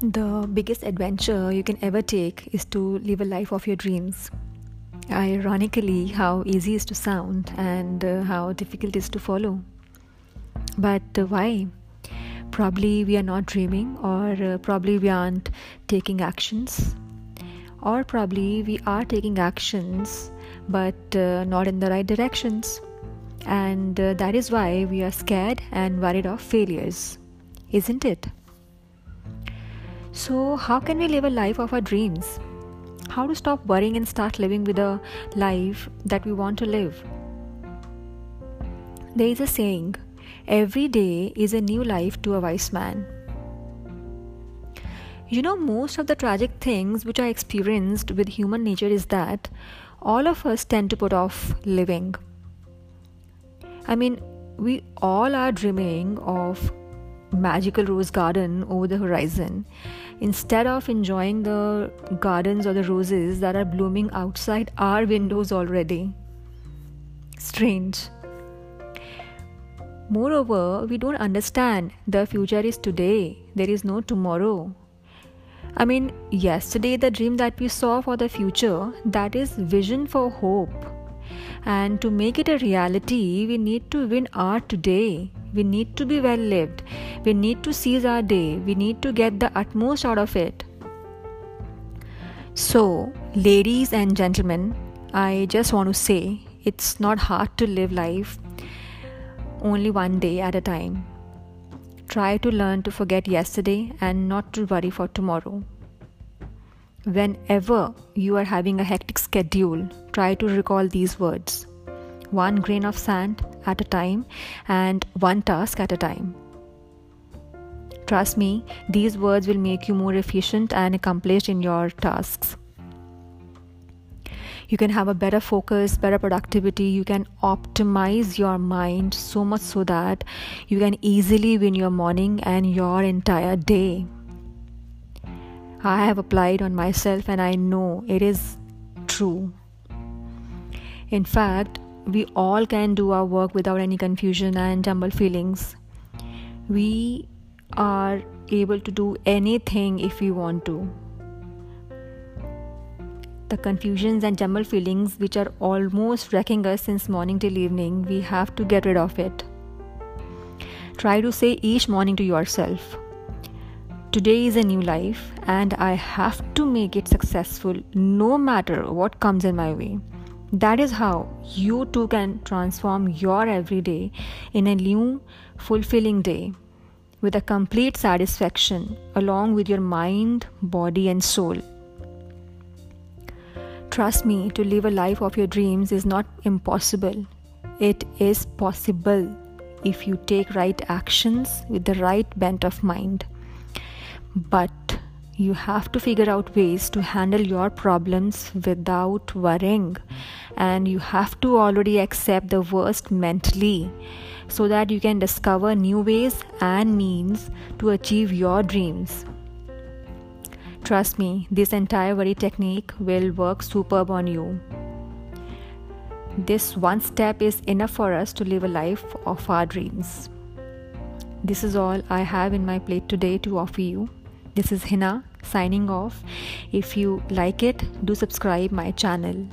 The biggest adventure you can ever take is to live a life of your dreams. Ironically, how easy is to sound and uh, how difficult is to follow. But uh, why? Probably we are not dreaming, or uh, probably we aren't taking actions, or probably we are taking actions but uh, not in the right directions. And uh, that is why we are scared and worried of failures, isn't it? So, how can we live a life of our dreams? How to stop worrying and start living with a life that we want to live? There is a saying every day is a new life to a wise man. You know, most of the tragic things which I experienced with human nature is that all of us tend to put off living. I mean, we all are dreaming of magical rose garden over the horizon instead of enjoying the gardens or the roses that are blooming outside our windows already. Strange. Moreover, we don't understand the future is today, there is no tomorrow. I mean, yesterday, the dream that we saw for the future, that is vision for hope. And to make it a reality, we need to win our today. We need to be well lived. We need to seize our day. We need to get the utmost out of it. So, ladies and gentlemen, I just want to say it's not hard to live life only one day at a time. Try to learn to forget yesterday and not to worry for tomorrow. Whenever you are having a hectic schedule, try to recall these words one grain of sand at a time and one task at a time. Trust me, these words will make you more efficient and accomplished in your tasks. You can have a better focus, better productivity. You can optimize your mind so much so that you can easily win your morning and your entire day. I have applied on myself and I know it is true. In fact, we all can do our work without any confusion and jumbled feelings. We are able to do anything if we want to. The confusions and jumbled feelings, which are almost wrecking us since morning till evening, we have to get rid of it. Try to say each morning to yourself, Today is a new life, and I have to make it successful no matter what comes in my way. That is how you too can transform your everyday in a new, fulfilling day with a complete satisfaction along with your mind, body, and soul. Trust me, to live a life of your dreams is not impossible. It is possible if you take right actions with the right bent of mind. But you have to figure out ways to handle your problems without worrying. And you have to already accept the worst mentally so that you can discover new ways and means to achieve your dreams. Trust me this entire worry technique will work superb on you. This one step is enough for us to live a life of our dreams. This is all i have in my plate today to offer you this is Hina signing off. If you like it, do subscribe my channel.